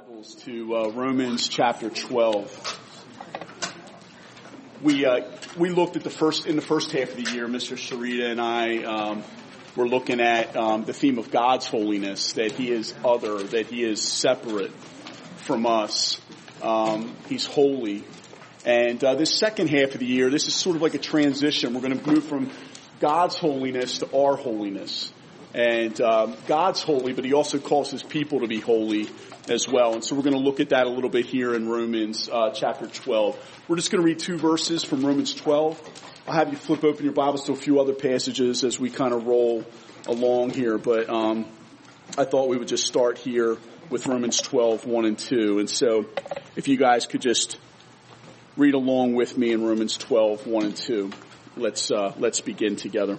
Bibles to uh, Romans chapter 12. We uh, we looked at the first in the first half of the year. Mr. Sharita and I um, were looking at um, the theme of God's holiness, that He is other, that He is separate from us. Um, he's holy, and uh, this second half of the year, this is sort of like a transition. We're going to move from God's holiness to our holiness. And um, God's holy, but He also calls His people to be holy as well. And so we're going to look at that a little bit here in Romans uh, chapter 12. We're just going to read two verses from Romans 12. I'll have you flip open your Bibles to a few other passages as we kind of roll along here. But um, I thought we would just start here with Romans 12, 1 and 2. And so if you guys could just read along with me in Romans 12, 1 and 2. Let's, uh, let's begin together.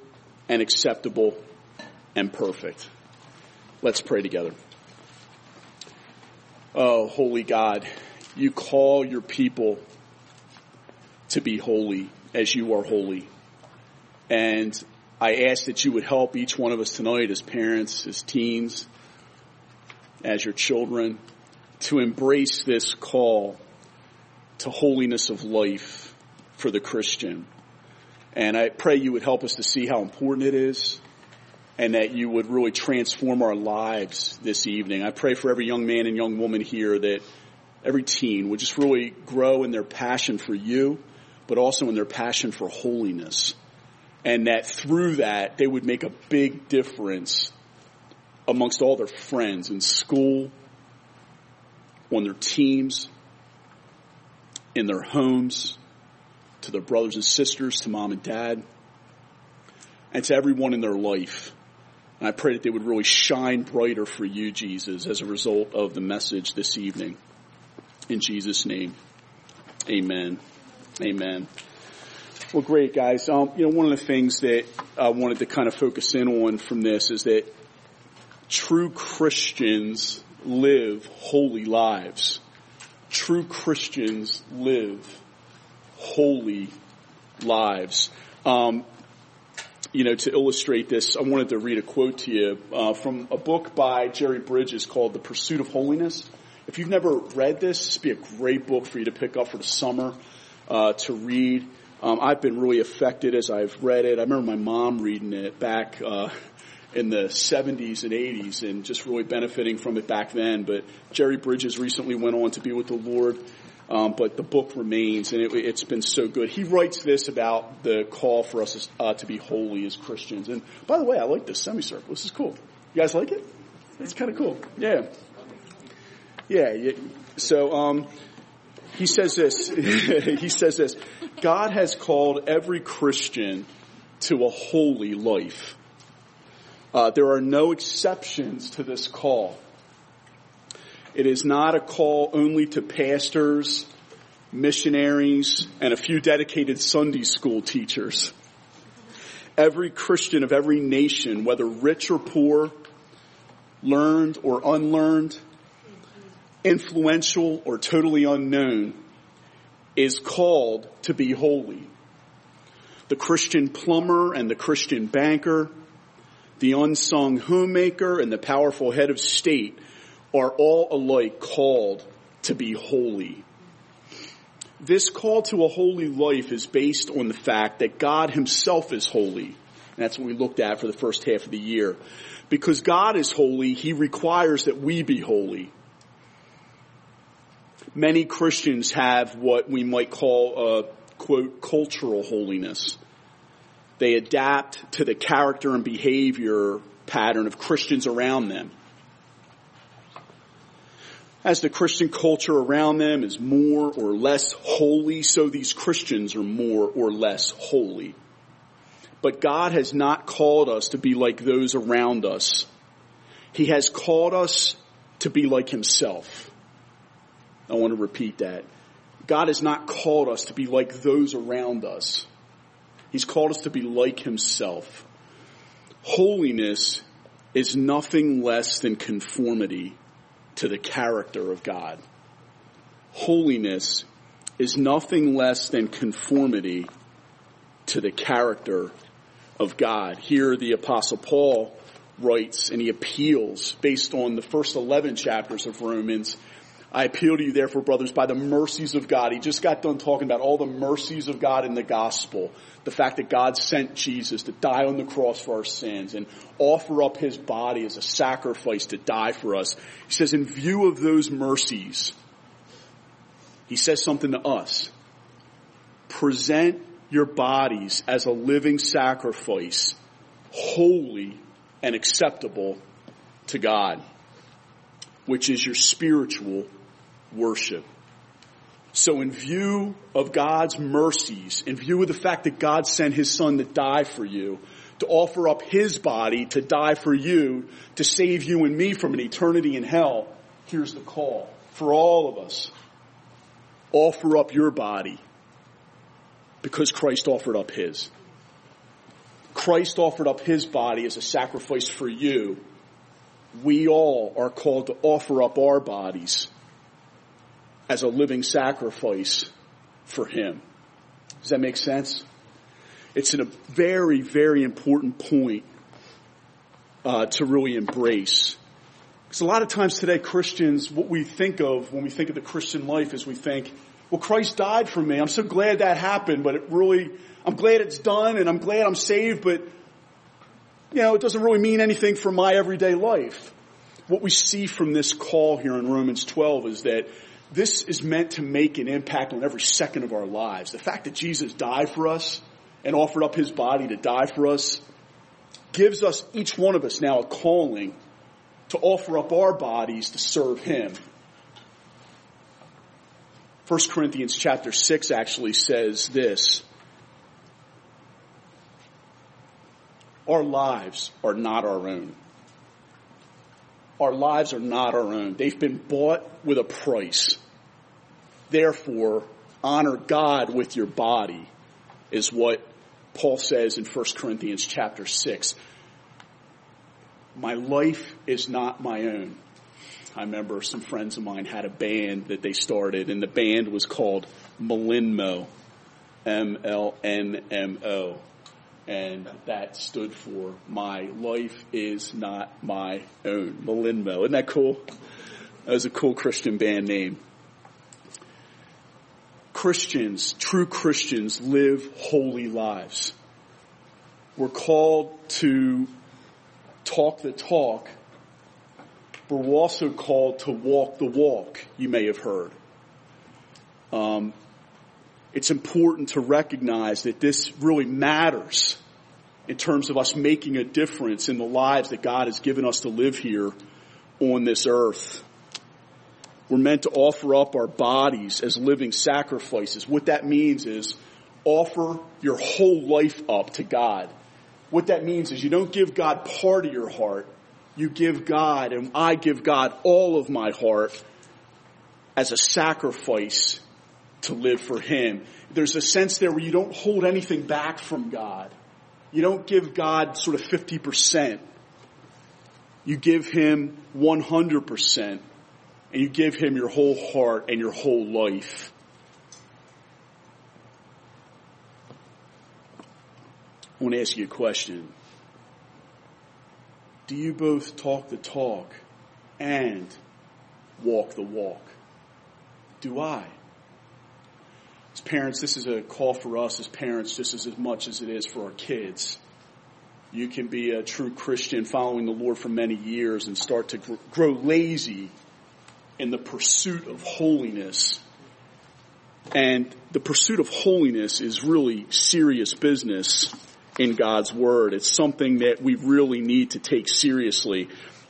and acceptable and perfect. Let's pray together. Oh, holy God, you call your people to be holy as you are holy. And I ask that you would help each one of us tonight as parents, as teens, as your children, to embrace this call to holiness of life for the Christian. And I pray you would help us to see how important it is and that you would really transform our lives this evening. I pray for every young man and young woman here that every teen would just really grow in their passion for you, but also in their passion for holiness. And that through that, they would make a big difference amongst all their friends in school, on their teams, in their homes, to their brothers and sisters, to mom and dad, and to everyone in their life. And I pray that they would really shine brighter for you, Jesus, as a result of the message this evening. In Jesus' name, amen. Amen. Well, great, guys. Um, you know, one of the things that I wanted to kind of focus in on from this is that true Christians live holy lives. True Christians live holy lives. Um, you know, to illustrate this, I wanted to read a quote to you uh, from a book by Jerry Bridges called The Pursuit of Holiness. If you've never read this, this would be a great book for you to pick up for the summer uh, to read. Um, I've been really affected as I've read it. I remember my mom reading it back uh, in the 70s and 80s and just really benefiting from it back then. But Jerry Bridges recently went on to be with the Lord. Um, but the book remains, and it, has been so good. He writes this about the call for us uh, to be holy as Christians. And by the way, I like this semicircle. This is cool. You guys like it? It's kind of cool. Yeah. Yeah. So um, he says this. he says this. God has called every Christian to a holy life. Uh, there are no exceptions to this call. It is not a call only to pastors, missionaries, and a few dedicated Sunday school teachers. Every Christian of every nation, whether rich or poor, learned or unlearned, influential or totally unknown, is called to be holy. The Christian plumber and the Christian banker, the unsung homemaker and the powerful head of state are all alike called to be holy. This call to a holy life is based on the fact that God himself is holy. And that's what we looked at for the first half of the year. Because God is holy, he requires that we be holy. Many Christians have what we might call a quote cultural holiness. They adapt to the character and behavior pattern of Christians around them as the Christian culture around them is more or less holy, so these Christians are more or less holy. But God has not called us to be like those around us. He has called us to be like himself. I want to repeat that. God has not called us to be like those around us. He's called us to be like himself. Holiness is nothing less than conformity to the character of God. Holiness is nothing less than conformity to the character of God. Here the apostle Paul writes and he appeals based on the first 11 chapters of Romans. I appeal to you therefore brothers by the mercies of God. He just got done talking about all the mercies of God in the gospel. The fact that God sent Jesus to die on the cross for our sins and offer up his body as a sacrifice to die for us. He says in view of those mercies, he says something to us. Present your bodies as a living sacrifice, holy and acceptable to God, which is your spiritual worship. So in view of God's mercies, in view of the fact that God sent his son to die for you, to offer up his body to die for you, to save you and me from an eternity in hell, here's the call for all of us. Offer up your body because Christ offered up his. Christ offered up his body as a sacrifice for you. We all are called to offer up our bodies as a living sacrifice for him. Does that make sense? It's a very, very important point uh, to really embrace. Because a lot of times today, Christians, what we think of when we think of the Christian life is we think, well, Christ died for me. I'm so glad that happened, but it really, I'm glad it's done and I'm glad I'm saved, but, you know, it doesn't really mean anything for my everyday life. What we see from this call here in Romans 12 is that this is meant to make an impact on every second of our lives. The fact that Jesus died for us and offered up his body to die for us gives us, each one of us now, a calling to offer up our bodies to serve him 1 Corinthians chapter 6 actually says this. Our lives are not our own. Our lives are not our own. They've been bought with a price. Therefore, honor God with your body is what Paul says in 1 Corinthians chapter 6. My life is not my own. I remember some friends of mine had a band that they started, and the band was called Mlnmo, M-L-N-M-O, and that stood for My Life Is Not My Own, Mlnmo. Isn't that cool? That was a cool Christian band name. Christians, true Christians, live holy lives. We're called to talk the talk but we're also called to walk the walk, you may have heard. Um, it's important to recognize that this really matters in terms of us making a difference in the lives that God has given us to live here on this earth. We're meant to offer up our bodies as living sacrifices. What that means is offer your whole life up to God. What that means is you don't give God part of your heart you give God and I give God all of my heart as a sacrifice to live for Him. There's a sense there where you don't hold anything back from God. You don't give God sort of 50%. You give Him 100% and you give Him your whole heart and your whole life. I want to ask you a question do you both talk the talk and walk the walk? Do I? As parents, this is a call for us as parents just as much as it is for our kids. You can be a true Christian following the Lord for many years and start to grow lazy in the pursuit of holiness. And the pursuit of holiness is really serious business in God's Word. It's something that we really need to take seriously.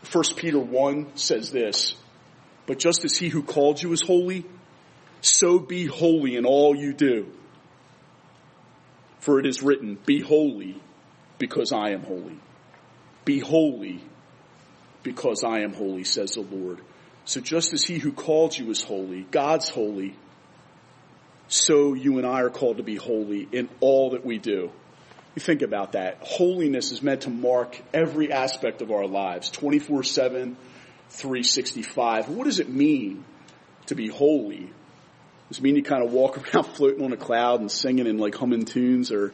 1 Peter 1 says this, but just as he who called you is holy, so be holy in all you do. For it is written, be holy because I am holy. Be holy because I am holy, says the Lord. So just as he who called you is holy, God's holy, so you and I are called to be holy in all that we do. You think about that. Holiness is meant to mark every aspect of our lives, 24-7, 365. What does it mean to be holy? Does it mean you kind of walk around floating on a cloud and singing and like humming tunes or,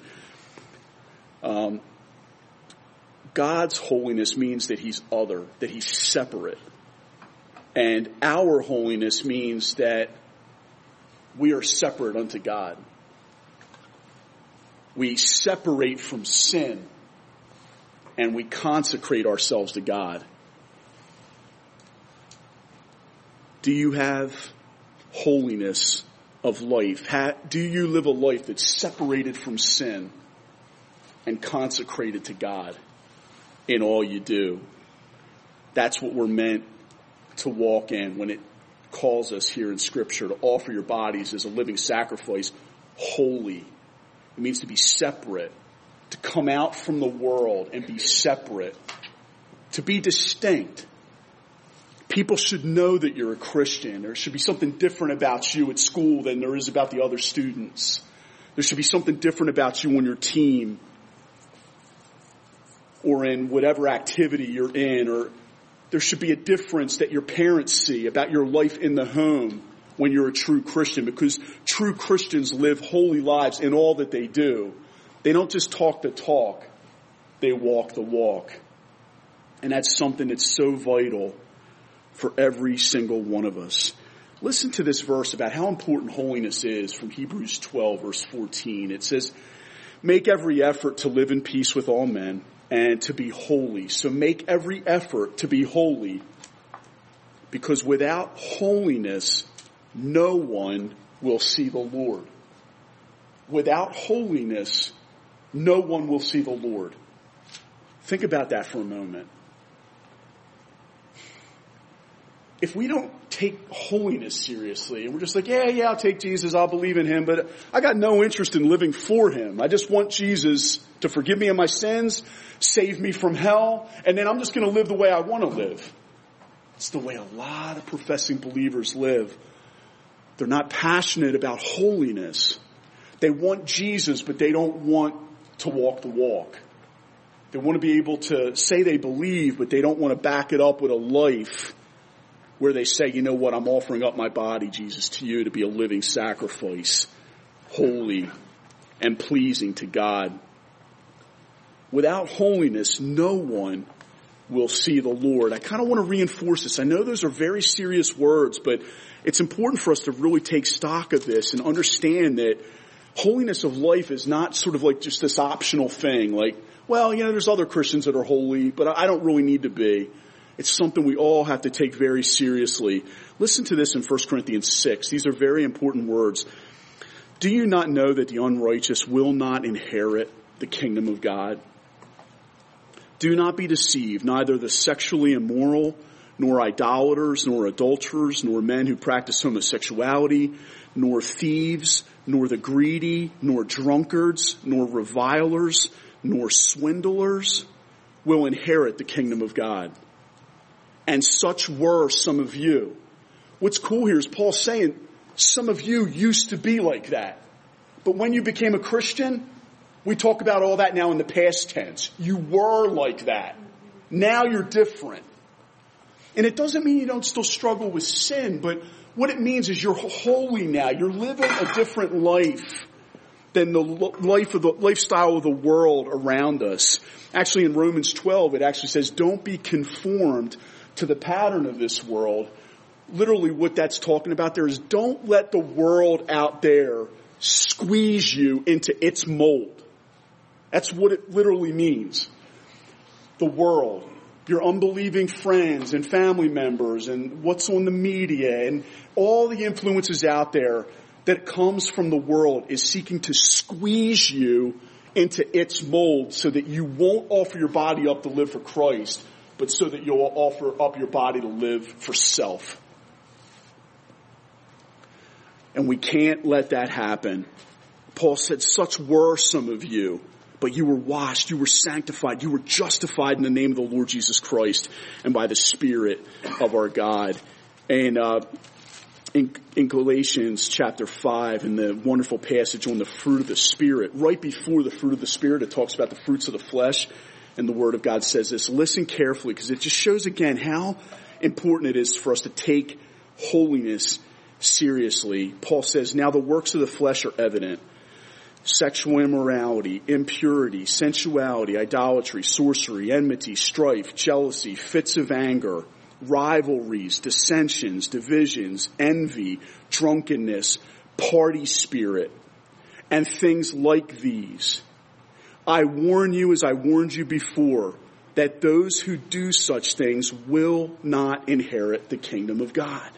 um, God's holiness means that He's other, that He's separate. And our holiness means that we are separate unto God. We separate from sin and we consecrate ourselves to God. Do you have holiness of life? Do you live a life that's separated from sin and consecrated to God in all you do? That's what we're meant to walk in when it calls us here in scripture to offer your bodies as a living sacrifice, holy. It means to be separate, to come out from the world and be separate, to be distinct. People should know that you're a Christian. There should be something different about you at school than there is about the other students. There should be something different about you on your team or in whatever activity you're in or there should be a difference that your parents see about your life in the home when you're a true Christian because true Christians live holy lives in all that they do. They don't just talk the talk, they walk the walk. And that's something that's so vital for every single one of us. Listen to this verse about how important holiness is from Hebrews 12 verse 14. It says, make every effort to live in peace with all men and to be holy. So make every effort to be holy because without holiness, no one will see the Lord. Without holiness, no one will see the Lord. Think about that for a moment. If we don't take holiness seriously and we're just like, yeah, yeah, I'll take Jesus, I'll believe in him, but I got no interest in living for him. I just want Jesus to forgive me of my sins, save me from hell, and then I'm just gonna live the way I want to live. It's the way a lot of professing believers live. They're not passionate about holiness. They want Jesus, but they don't want to walk the walk. They want to be able to say they believe, but they don't want to back it up with a life where they say, you know what, I'm offering up my body, Jesus, to you to be a living sacrifice, holy and pleasing to God. Without holiness, no one will see the Lord. I kind of want to reinforce this. I know those are very serious words, but it's important for us to really take stock of this and understand that holiness of life is not sort of like just this optional thing, like, well, you know, there's other Christians that are holy, but I don't really need to be. It's something we all have to take very seriously. Listen to this in 1 Corinthians 6. These are very important words. Do you not know that the unrighteous will not inherit the kingdom of God? Do not be deceived, neither the sexually immoral, nor idolaters, nor adulterers, nor men who practice homosexuality, nor thieves, nor the greedy, nor drunkards, nor revilers, nor swindlers will inherit the kingdom of God and such were some of you. What's cool here is Paul saying some of you used to be like that. But when you became a Christian, we talk about all that now in the past tense. You were like that. Now you're different. And it doesn't mean you don't still struggle with sin, but what it means is you're holy now. You're living a different life than the life of the lifestyle of the world around us. Actually in Romans 12 it actually says don't be conformed to the pattern of this world, literally what that's talking about there is don't let the world out there squeeze you into its mold. That's what it literally means. The world, your unbelieving friends and family members and what's on the media and all the influences out there that comes from the world is seeking to squeeze you into its mold so that you won't offer your body up to live for Christ, but so that you'll offer up your body to live for self. And we can't let that happen. Paul said, such were some of you, but you were washed, you were sanctified, you were justified in the name of the Lord Jesus Christ and by the Spirit of our God. And uh, in, in Galatians chapter 5, in the wonderful passage on the fruit of the Spirit, right before the fruit of the Spirit, it talks about the fruits of the flesh. And the Word of God says this. Listen carefully because it just shows again how important it is for us to take holiness seriously. Paul says, now the works of the flesh are evident. Sexual immorality, impurity, sensuality, idolatry, sorcery, enmity, strife, jealousy, fits of anger, rivalries, dissensions, divisions, envy, drunkenness, party spirit, and things like these. I warn you as I warned you before that those who do such things will not inherit the kingdom of God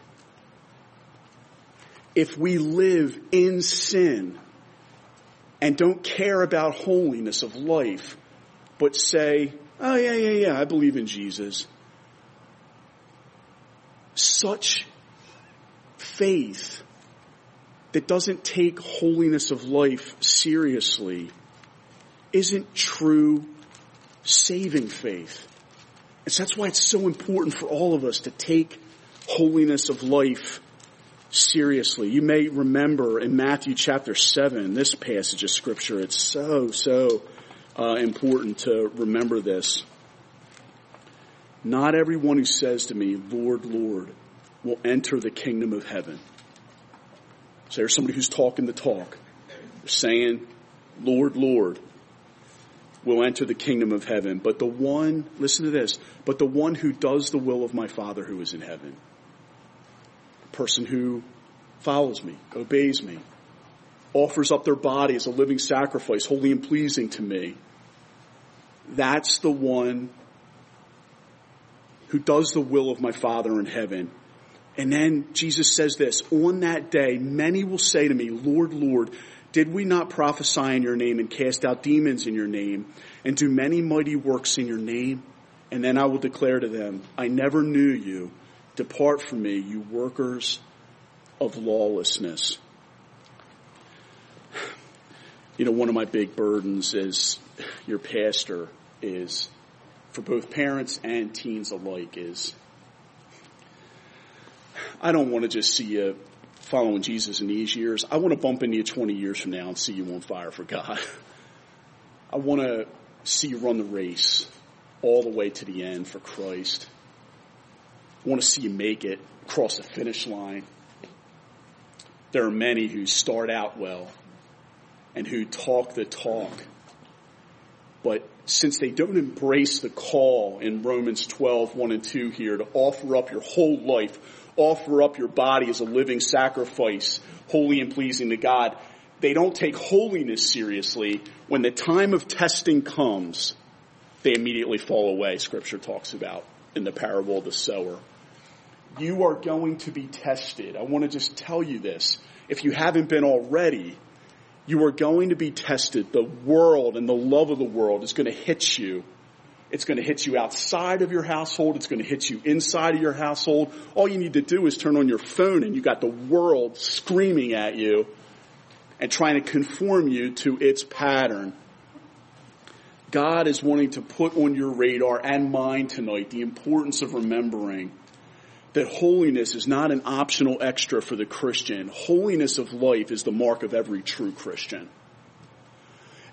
if we live in sin and don't care about holiness of life, but say, oh yeah, yeah, yeah, I believe in Jesus. Such faith that doesn't take holiness of life seriously isn't true saving faith. And so that's why it's so important for all of us to take holiness of life seriously. You may remember in Matthew chapter 7, this passage of scripture, it's so, so uh, important to remember this. Not everyone who says to me, Lord, Lord, will enter the kingdom of heaven. So there's somebody who's talking the talk. Saying, Lord, Lord, will enter the kingdom of heaven. But the one, listen to this, but the one who does the will of my Father who is in heaven person who follows me, obeys me, offers up their body as a living sacrifice, holy and pleasing to me. That's the one who does the will of my Father in heaven. And then Jesus says this, on that day, many will say to me, Lord, Lord, did we not prophesy in your name and cast out demons in your name and do many mighty works in your name? And then I will declare to them, I never knew you. Depart from me, you workers of lawlessness. You know, one of my big burdens as your pastor is for both parents and teens alike is I don't want to just see you following Jesus in these years. I want to bump into you 20 years from now and see you on fire for God. I want to see you run the race all the way to the end for Christ. I want to see you make it across the finish line. There are many who start out well and who talk the talk, but since they don't embrace the call in Romans 12, 1 and 2 here to offer up your whole life, offer up your body as a living sacrifice, holy and pleasing to God, they don't take holiness seriously. When the time of testing comes, they immediately fall away, scripture talks about in the parable of the sower. You are going to be tested. I want to just tell you this. If you haven't been already, you are going to be tested. The world and the love of the world is going to hit you. It's going to hit you outside of your household. It's going to hit you inside of your household. All you need to do is turn on your phone and you got the world screaming at you and trying to conform you to its pattern. God is wanting to put on your radar and mine tonight the importance of remembering that holiness is not an optional extra for the Christian. Holiness of life is the mark of every true Christian.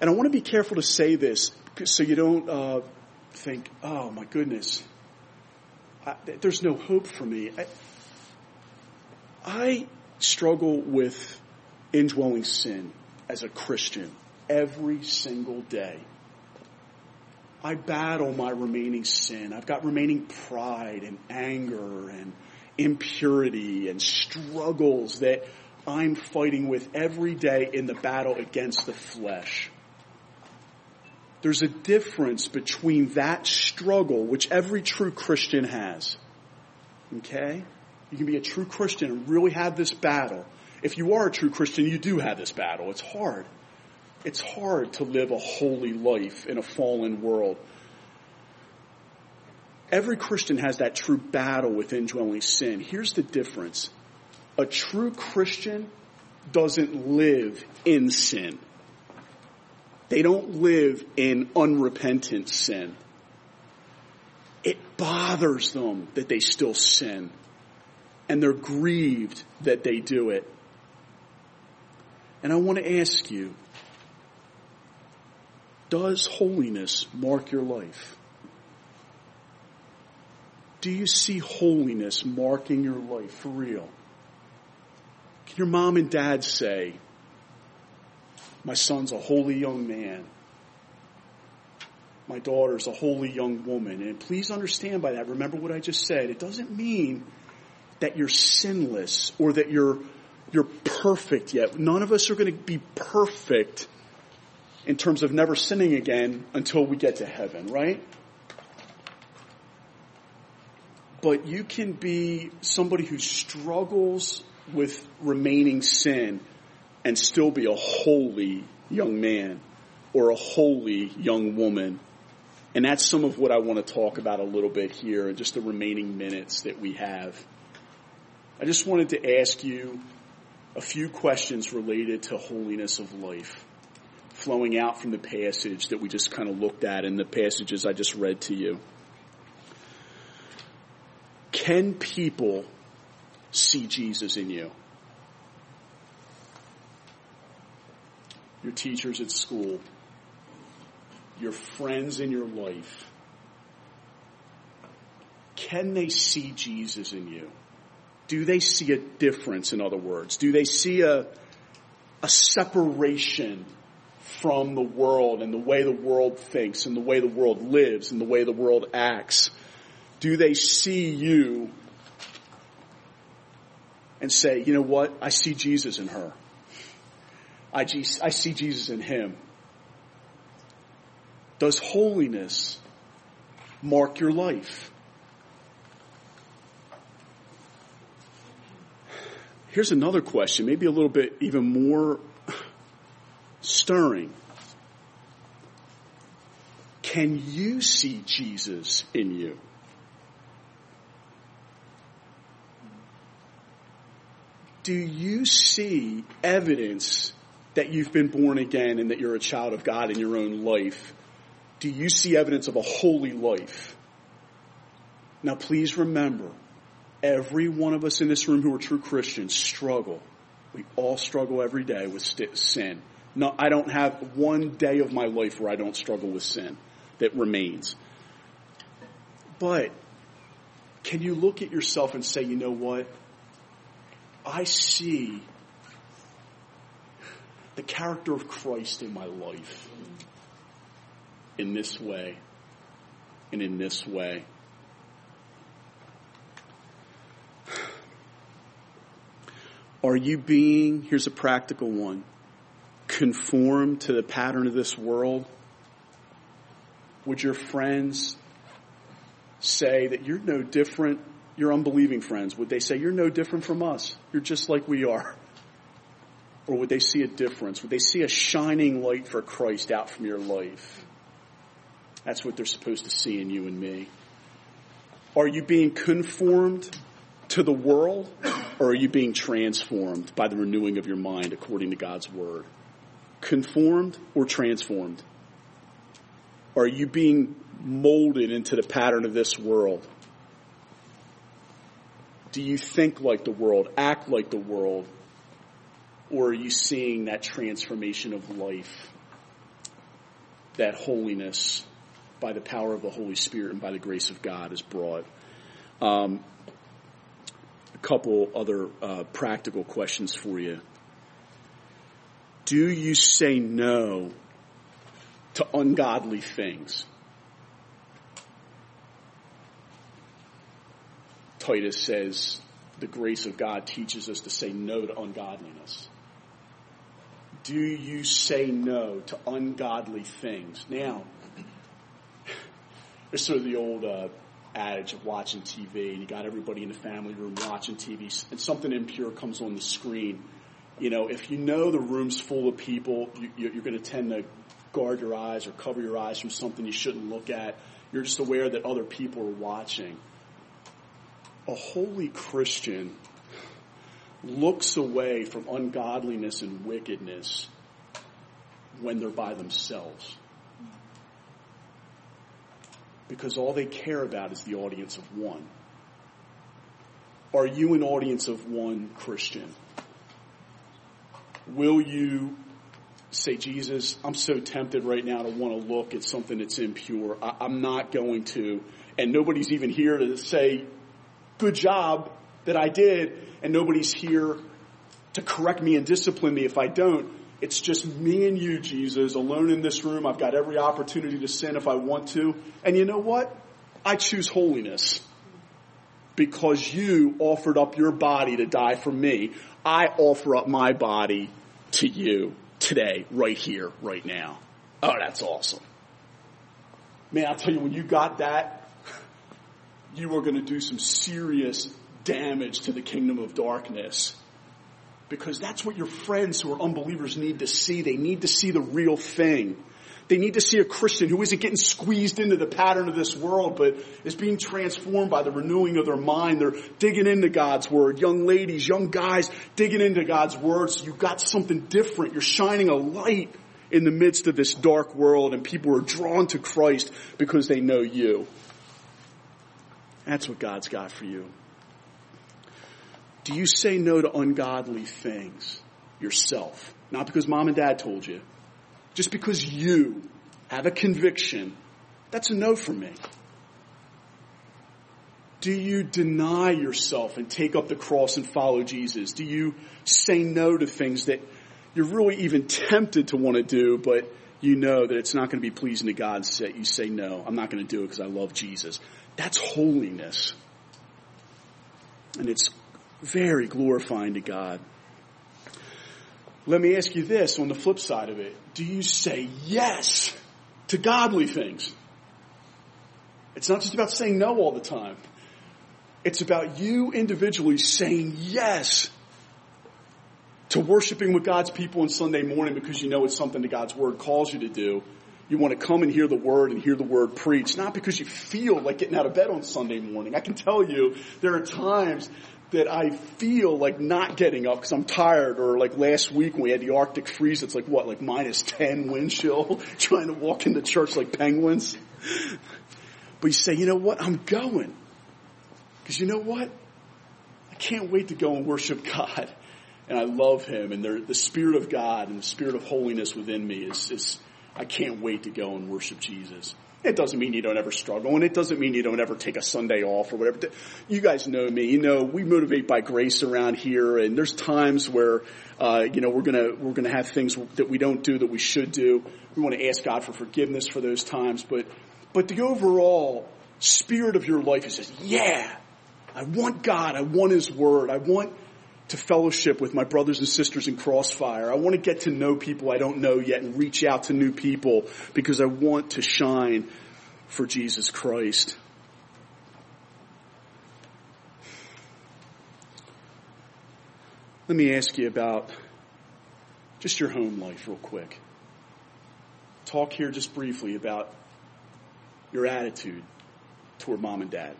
And I want to be careful to say this so you don't uh, think, oh my goodness, I, there's no hope for me. I, I struggle with indwelling sin as a Christian every single day. I battle my remaining sin. I've got remaining pride and anger and impurity and struggles that I'm fighting with every day in the battle against the flesh. There's a difference between that struggle, which every true Christian has. Okay? You can be a true Christian and really have this battle. If you are a true Christian, you do have this battle. It's hard. It's hard to live a holy life in a fallen world. Every Christian has that true battle with indwelling sin. Here's the difference. A true Christian doesn't live in sin. They don't live in unrepentant sin. It bothers them that they still sin. and they're grieved that they do it. And I want to ask you, does holiness mark your life? Do you see holiness marking your life for real? Can your mom and dad say, my son's a holy young man? My daughter's a holy young woman. And please understand by that, remember what I just said. It doesn't mean that you're sinless or that you're, you're perfect yet. None of us are going to be perfect in terms of never sinning again until we get to heaven, right? But you can be somebody who struggles with remaining sin and still be a holy young man or a holy young woman. And that's some of what I want to talk about a little bit here in just the remaining minutes that we have. I just wanted to ask you a few questions related to holiness of life flowing out from the passage that we just kind of looked at in the passages I just read to you. Can people see Jesus in you? Your teachers at school, your friends in your life, can they see Jesus in you? Do they see a difference, in other words? Do they see a, a separation from the world and the way the world thinks and the way the world lives and the way the world acts? Do they see you and say, you know what? I see Jesus in her. I, I see Jesus in him. Does holiness mark your life? Here's another question, maybe a little bit even more stirring. Can you see Jesus in you? Do you see evidence that you've been born again and that you're a child of God in your own life? Do you see evidence of a holy life? Now please remember, every one of us in this room who are true Christians struggle. We all struggle every day with sin. No, I don't have one day of my life where I don't struggle with sin that remains. But can you look at yourself and say, you know what? I see the character of Christ in my life in this way and in this way. Are you being, here's a practical one, conformed to the pattern of this world? Would your friends say that you're no different, your unbelieving friends, would they say you're no different from us? You're just like we are. Or would they see a difference? Would they see a shining light for Christ out from your life? That's what they're supposed to see in you and me. Are you being conformed to the world or are you being transformed by the renewing of your mind according to God's word? Conformed or transformed? Are you being molded into the pattern of this world? Do you think like the world, act like the world, or are you seeing that transformation of life, that holiness by the power of the Holy Spirit and by the grace of God is brought? Um, a couple other uh, practical questions for you. Do you say no to ungodly things? Titus says the grace of God teaches us to say no to ungodliness do you say no to ungodly things? Now, there's sort of the old uh, adage of watching TV, and you got everybody in the family room watching TV, and something impure comes on the screen. You know, if you know the room's full of people, you, are going to tend to guard your eyes or cover your eyes from something you shouldn't look at. You're just aware that other people are watching. A holy Christian looks away from ungodliness and wickedness when they're by themselves. Because all they care about is the audience of one. Are you an audience of one Christian? Will you say, Jesus, I'm so tempted right now to want to look at something that's impure. I, I'm not going to. And nobody's even here to say, good job that I did. And nobody's here to correct me and discipline me if I don't. It's just me and you, Jesus, alone in this room. I've got every opportunity to sin if I want to. And you know what? I choose holiness. Because you offered up your body to die for me. I offer up my body to you today, right here, right now. Oh, that's awesome. Man, I'll tell you, when you got that, you were going to do some serious damage to the kingdom of darkness. Because that's what your friends who are unbelievers need to see. They need to see the real thing. They need to see a Christian who isn't getting squeezed into the pattern of this world, but is being transformed by the renewing of their mind. They're digging into God's Word. Young ladies, young guys, digging into God's Word. So you've got something different. You're shining a light in the midst of this dark world and people are drawn to Christ because they know you. That's what God's got for you. Do you say no to ungodly things yourself? Not because mom and dad told you. Just because you have a conviction. That's a no for me. Do you deny yourself and take up the cross and follow Jesus? Do you say no to things that you're really even tempted to want to do, but you know that it's not going to be pleasing to God, so you say no, I'm not going to do it because I love Jesus. That's holiness. And it's very glorifying to God. Let me ask you this on the flip side of it. Do you say yes to godly things? It's not just about saying no all the time. It's about you individually saying yes to worshiping with God's people on Sunday morning because you know it's something that God's Word calls you to do. You want to come and hear the Word and hear the Word preached, not because you feel like getting out of bed on Sunday morning. I can tell you there are times that I feel like not getting up because I'm tired or like last week when we had the Arctic freeze, it's like what, like minus 10 wind chill, trying to walk into church like penguins. But you say, you know what? I'm going. Because you know what? I can't wait to go and worship God. And I love Him and the Spirit of God and the Spirit of holiness within me is, is, I can't wait to go and worship Jesus. It doesn't mean you don't ever struggle, and it doesn't mean you don't ever take a Sunday off or whatever. You guys know me. You know we motivate by grace around here, and there's times where uh, you know we're gonna we're gonna have things that we don't do that we should do. We want to ask God for forgiveness for those times, but but the overall spirit of your life is just yeah, I want God. I want His Word. I want to fellowship with my brothers and sisters in Crossfire. I want to get to know people I don't know yet and reach out to new people because I want to shine for Jesus Christ. Let me ask you about just your home life real quick. Talk here just briefly about your attitude toward mom and dad.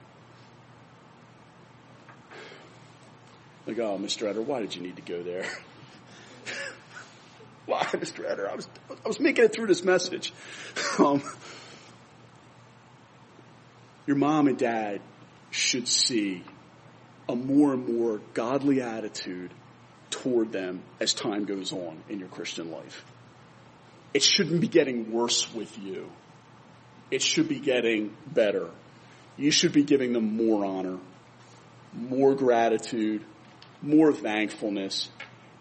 Like, oh, Mr. Etter, why did you need to go there? why, Mr. Etter? I was, I was making it through this message. Um, your mom and dad should see a more and more godly attitude toward them as time goes on in your Christian life. It shouldn't be getting worse with you. It should be getting better. You should be giving them more honor, more gratitude, more thankfulness.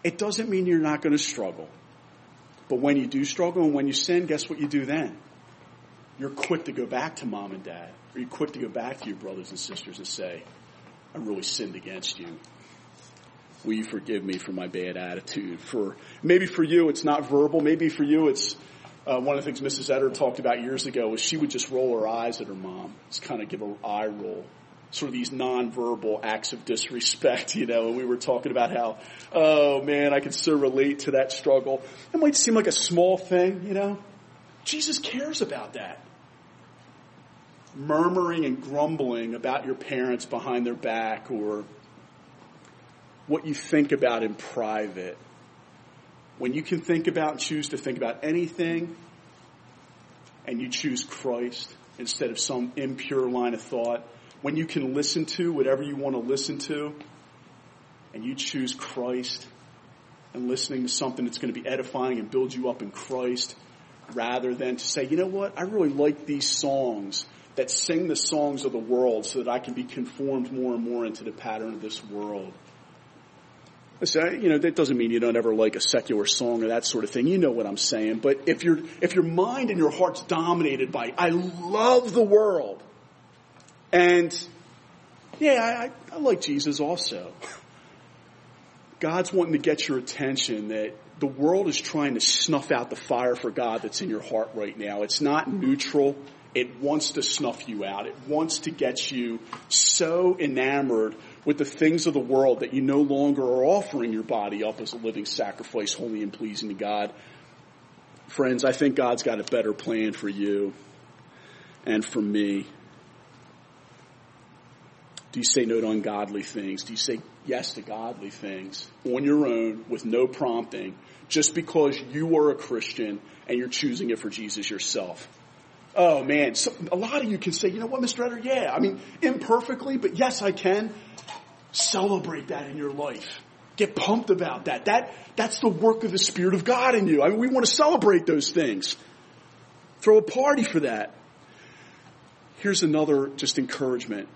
It doesn't mean you're not going to struggle. But when you do struggle and when you sin, guess what you do then? You're quick to go back to mom and dad. Or you're quick to go back to your brothers and sisters and say, I really sinned against you. Will you forgive me for my bad attitude? For maybe for you it's not verbal. Maybe for you it's uh, one of the things Mrs. Etter talked about years ago was she would just roll her eyes at her mom, just kind of give an eye roll sort of these nonverbal acts of disrespect, you know, and we were talking about how, oh man, I can so relate to that struggle. It might seem like a small thing, you know. Jesus cares about that. Murmuring and grumbling about your parents behind their back or what you think about in private. When you can think about and choose to think about anything and you choose Christ instead of some impure line of thought, when you can listen to whatever you want to listen to and you choose Christ and listening to something that's going to be edifying and build you up in Christ rather than to say, you know what, I really like these songs that sing the songs of the world so that I can be conformed more and more into the pattern of this world. Listen, you know, that doesn't mean you don't ever like a secular song or that sort of thing. You know what I'm saying. But if your if your mind and your heart's dominated by, I love the world, and yeah, I, I like Jesus also. God's wanting to get your attention that the world is trying to snuff out the fire for God that's in your heart right now. It's not neutral. It wants to snuff you out. It wants to get you so enamored with the things of the world that you no longer are offering your body up as a living sacrifice, holy and pleasing to God. Friends, I think God's got a better plan for you and for me. Do you say no to ungodly things? Do you say yes to godly things on your own with no prompting just because you are a Christian and you're choosing it for Jesus yourself? Oh man, so, a lot of you can say, you know what, Mr. Etter? Yeah, I mean, imperfectly, but yes, I can. Celebrate that in your life. Get pumped about that. That, that's the work of the Spirit of God in you. I mean, we want to celebrate those things. Throw a party for that. Here's another just encouragement.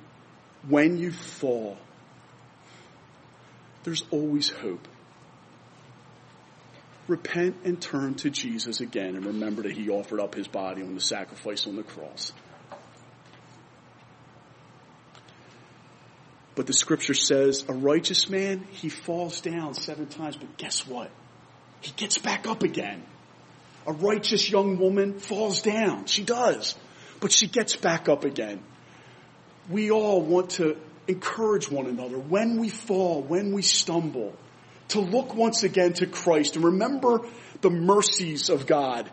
When you fall, there's always hope. Repent and turn to Jesus again and remember that he offered up his body on the sacrifice on the cross. But the scripture says a righteous man, he falls down seven times, but guess what? He gets back up again. A righteous young woman falls down. She does. But she gets back up again. We all want to encourage one another when we fall, when we stumble, to look once again to Christ and remember the mercies of God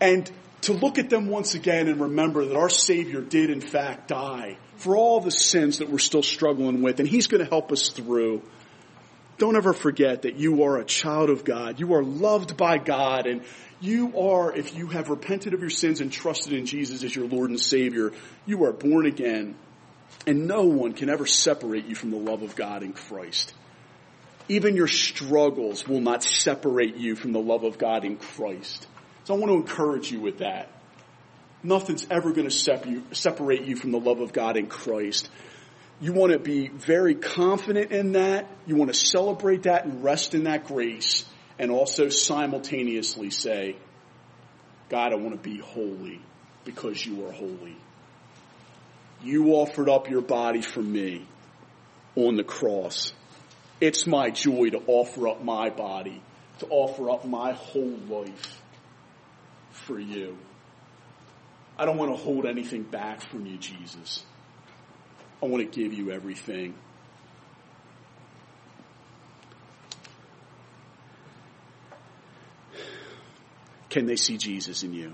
and to look at them once again and remember that our Savior did in fact die for all the sins that we're still struggling with, and He's going to help us through. Don't ever forget that you are a child of God. You are loved by God, and you are, if you have repented of your sins and trusted in Jesus as your Lord and Savior, you are born again. And no one can ever separate you from the love of God in Christ. Even your struggles will not separate you from the love of God in Christ. So I want to encourage you with that. Nothing's ever going to separate you from the love of God in Christ. You want to be very confident in that. You want to celebrate that and rest in that grace and also simultaneously say, God, I want to be holy because you are holy. You offered up your body for me on the cross. It's my joy to offer up my body, to offer up my whole life for you. I don't want to hold anything back from you, Jesus. I want to give you everything. Can they see Jesus in you?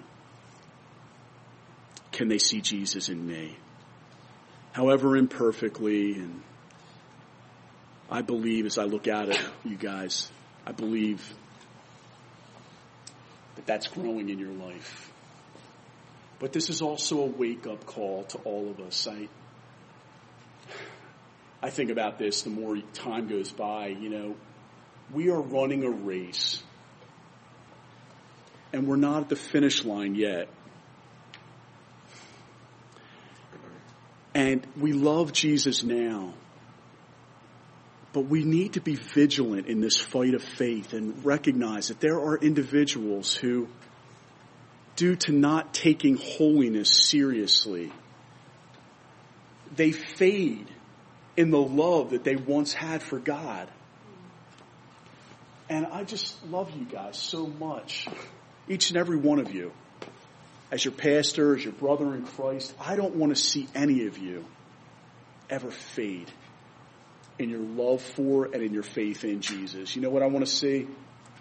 Can they see Jesus in me? However imperfectly, and I believe as I look at it, you guys, I believe that that's growing in your life. But this is also a wake up call to all of us. I, I think about this the more time goes by, you know, we are running a race and we're not at the finish line yet. And we love Jesus now. But we need to be vigilant in this fight of faith and recognize that there are individuals who due to not taking holiness seriously. They fade in the love that they once had for God. And I just love you guys so much. Each and every one of you. As your pastor, as your brother in Christ, I don't want to see any of you ever fade in your love for and in your faith in Jesus. You know what I want to see?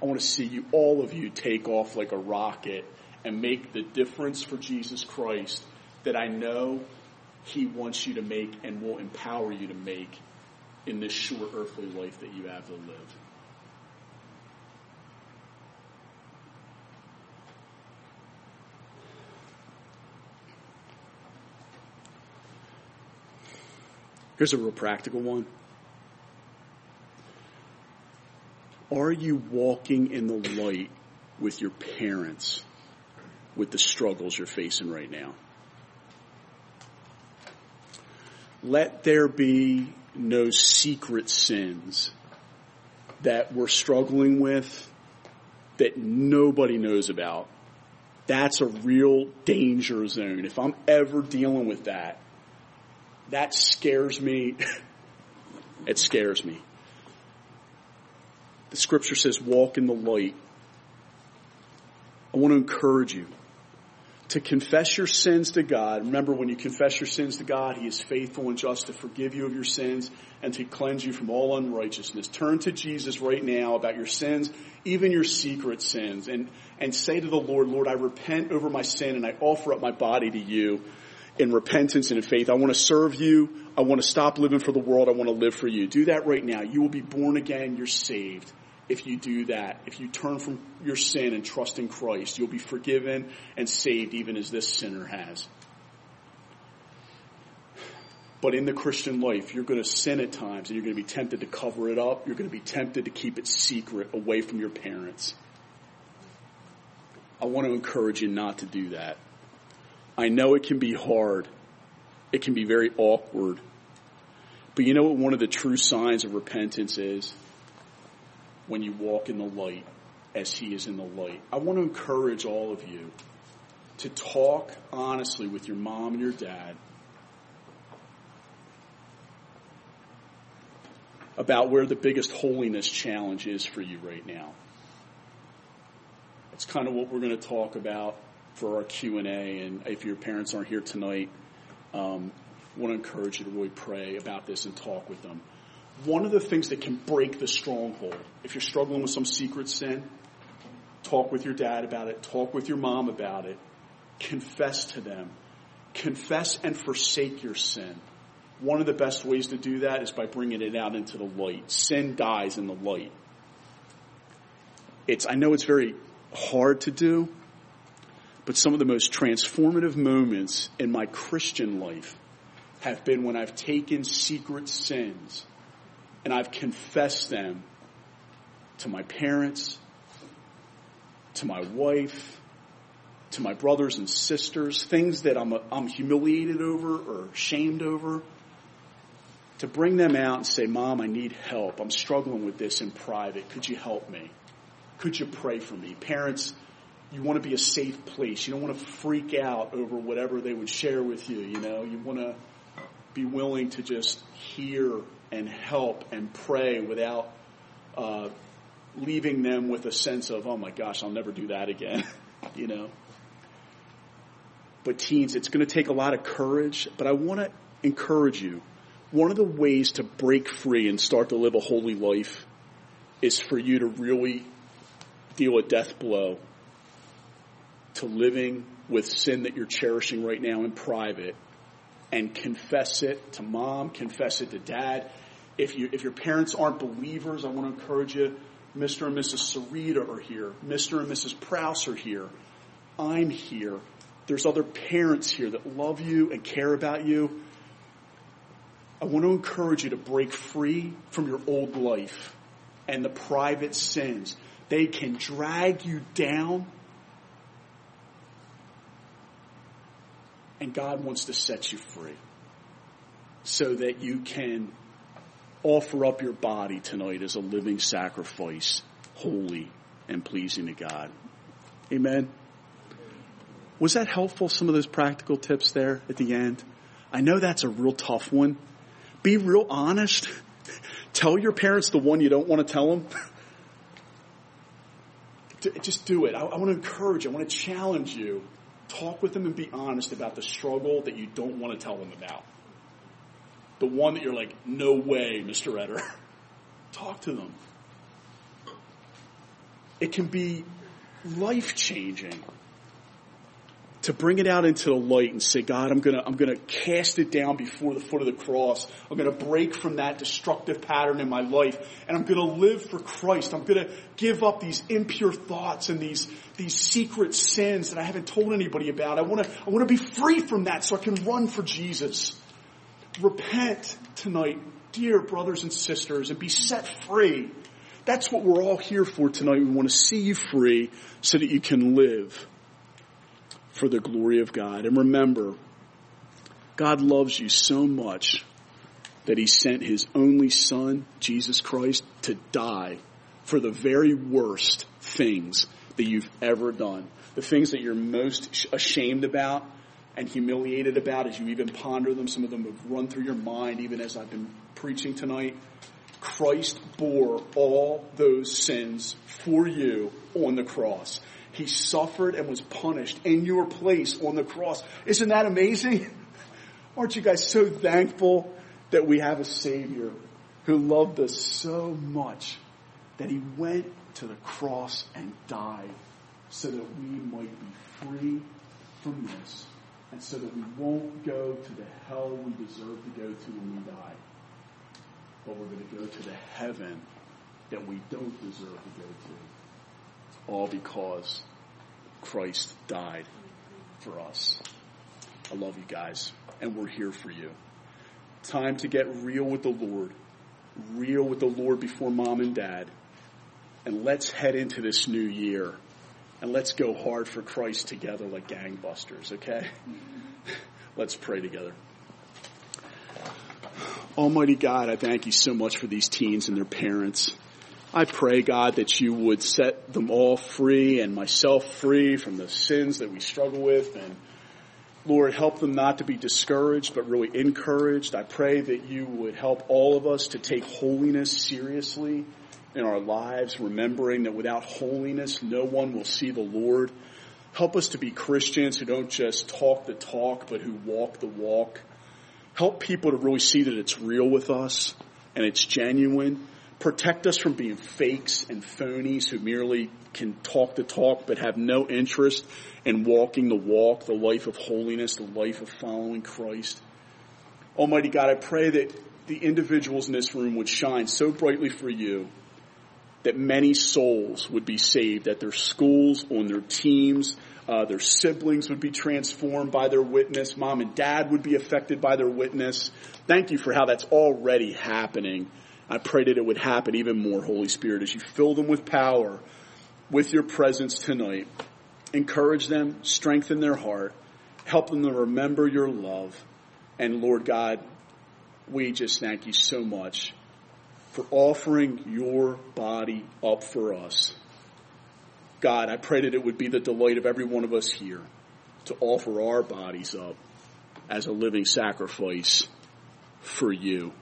I want to see you, all of you, take off like a rocket and make the difference for Jesus Christ that I know He wants you to make and will empower you to make in this short earthly life that you have to live. Here's a real practical one. Are you walking in the light with your parents with the struggles you're facing right now? Let there be no secret sins that we're struggling with that nobody knows about. That's a real danger zone. If I'm ever dealing with that, that scares me. it scares me. The scripture says, walk in the light. I want to encourage you to confess your sins to God. Remember, when you confess your sins to God, He is faithful and just to forgive you of your sins and to cleanse you from all unrighteousness. Turn to Jesus right now about your sins, even your secret sins, and, and say to the Lord, Lord, I repent over my sin and I offer up my body to you in repentance and in faith. I want to serve you. I want to stop living for the world. I want to live for you. Do that right now. You will be born again. You're saved if you do that. If you turn from your sin and trust in Christ, you'll be forgiven and saved even as this sinner has. But in the Christian life, you're going to sin at times and you're going to be tempted to cover it up. You're going to be tempted to keep it secret away from your parents. I want to encourage you not to do that. I know it can be hard. It can be very awkward. But you know what one of the true signs of repentance is? When you walk in the light as he is in the light. I want to encourage all of you to talk honestly with your mom and your dad about where the biggest holiness challenge is for you right now. It's kind of what we're going to talk about for our Q and A. And if your parents aren't here tonight, um, want to encourage you to really pray about this and talk with them. One of the things that can break the stronghold, if you're struggling with some secret sin, talk with your dad about it, talk with your mom about it, confess to them, confess and forsake your sin. One of the best ways to do that is by bringing it out into the light. Sin dies in the light. It's, I know it's very hard to do, but some of the most transformative moments in my Christian life have been when I've taken secret sins and I've confessed them to my parents, to my wife, to my brothers and sisters, things that I'm, I'm humiliated over or shamed over, to bring them out and say, Mom, I need help. I'm struggling with this in private. Could you help me? Could you pray for me? Parents, you want to be a safe place. You don't want to freak out over whatever they would share with you. You know, you want to be willing to just hear and help and pray without uh, leaving them with a sense of, oh my gosh, I'll never do that again. you know. But teens, it's going to take a lot of courage. But I want to encourage you. One of the ways to break free and start to live a holy life is for you to really deal a death blow to living with sin that you're cherishing right now in private and confess it to mom, confess it to dad. If you, if your parents aren't believers, I want to encourage you. Mr. and Mrs. Sarita are here. Mr. and Mrs. Prouse are here. I'm here. There's other parents here that love you and care about you. I want to encourage you to break free from your old life and the private sins. They can drag you down And God wants to set you free so that you can offer up your body tonight as a living sacrifice, holy and pleasing to God. Amen. Was that helpful? Some of those practical tips there at the end? I know that's a real tough one. Be real honest. tell your parents the one you don't want to tell them. Just do it. I, I want to encourage. I want to challenge you Talk with them and be honest about the struggle that you don't want to tell them about. The one that you're like, no way, Mr. Etter. Talk to them. It can be life changing to bring it out into the light and say, God, I'm gonna, I'm gonna cast it down before the foot of the cross. I'm gonna break from that destructive pattern in my life and I'm gonna live for Christ. I'm gonna give up these impure thoughts and these, these secret sins that I haven't told anybody about. I wanna, I wanna be free from that so I can run for Jesus. Repent tonight, dear brothers and sisters, and be set free. That's what we're all here for tonight. We want to see you free so that you can live for the glory of God. And remember, God loves you so much that he sent his only son, Jesus Christ, to die for the very worst things that you've ever done. The things that you're most ashamed about and humiliated about as you even ponder them. Some of them have run through your mind even as I've been preaching tonight. Christ bore all those sins for you on the cross. He suffered and was punished in your place on the cross. Isn't that amazing? Aren't you guys so thankful that we have a Savior who loved us so much that He went to the cross and died so that we might be free from this and so that we won't go to the hell we deserve to go to when we die but we're going to go to the heaven that we don't deserve to go to. All because Christ died for us. I love you guys, and we're here for you. Time to get real with the Lord, real with the Lord before mom and dad, and let's head into this new year and let's go hard for Christ together like gangbusters, okay? let's pray together. Almighty God, I thank you so much for these teens and their parents. I pray, God, that you would set them all free and myself free from the sins that we struggle with. And Lord, help them not to be discouraged, but really encouraged. I pray that you would help all of us to take holiness seriously in our lives, remembering that without holiness, no one will see the Lord. Help us to be Christians who don't just talk the talk, but who walk the walk help people to really see that it's real with us and it's genuine. Protect us from being fakes and phonies who merely can talk the talk but have no interest in walking the walk, the life of holiness, the life of following Christ. Almighty God, I pray that the individuals in this room would shine so brightly for you that many souls would be saved at their schools, on their teams, uh, their siblings would be transformed by their witness. Mom and dad would be affected by their witness. Thank you for how that's already happening. I pray that it would happen even more, Holy Spirit, as you fill them with power, with your presence tonight. Encourage them, strengthen their heart, help them to remember your love. And Lord God, we just thank you so much for offering your body up for us God, I pray that it would be the delight of every one of us here to offer our bodies up as a living sacrifice for you.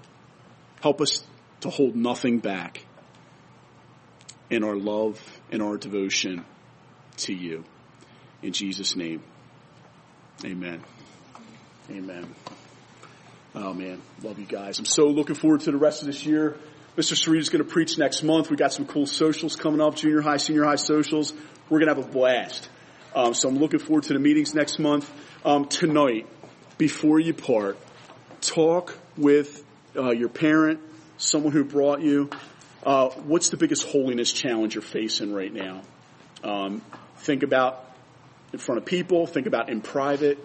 Help us to hold nothing back in our love and our devotion to you. In Jesus' name, amen. Amen. Oh man, love you guys. I'm so looking forward to the rest of this year. Mr. Sarita is going to preach next month. We got some cool socials coming up, junior high, senior high socials. We're going to have a blast. Um, so I'm looking forward to the meetings next month. Um, tonight, before you part, talk with uh, your parent, someone who brought you. Uh, what's the biggest holiness challenge you're facing right now? Um, think about in front of people. Think about in private,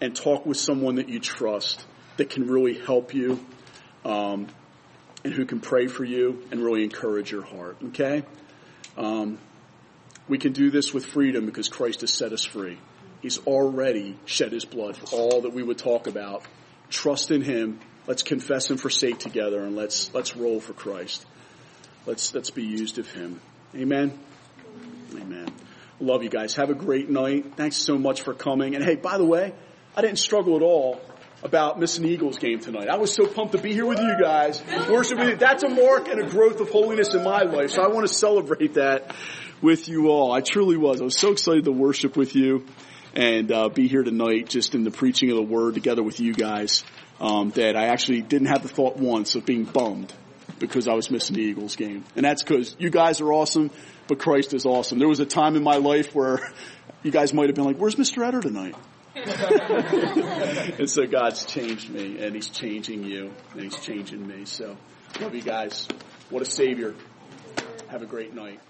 and talk with someone that you trust that can really help you. Um, and who can pray for you and really encourage your heart. Okay? Um, we can do this with freedom because Christ has set us free. He's already shed his blood for all that we would talk about. Trust in him. Let's confess and forsake together and let's, let's roll for Christ. Let's, let's be used of him. Amen. Amen. Love you guys. Have a great night. Thanks so much for coming. And hey, by the way, I didn't struggle at all about missing Eagles game tonight. I was so pumped to be here with you guys, Worshiping. That's a mark and a growth of holiness in my life. So I want to celebrate that with you all. I truly was. I was so excited to worship with you and uh, be here tonight, just in the preaching of the word together with you guys. Um, that I actually didn't have the thought once of being bummed because I was missing the Eagles game, and that's because you guys are awesome, but Christ is awesome. There was a time in my life where you guys might have been like, "Where's Mr. Etter tonight?" and so God's changed me, and He's changing you, and He's changing me. So, love you guys. What a Savior. Have a great night.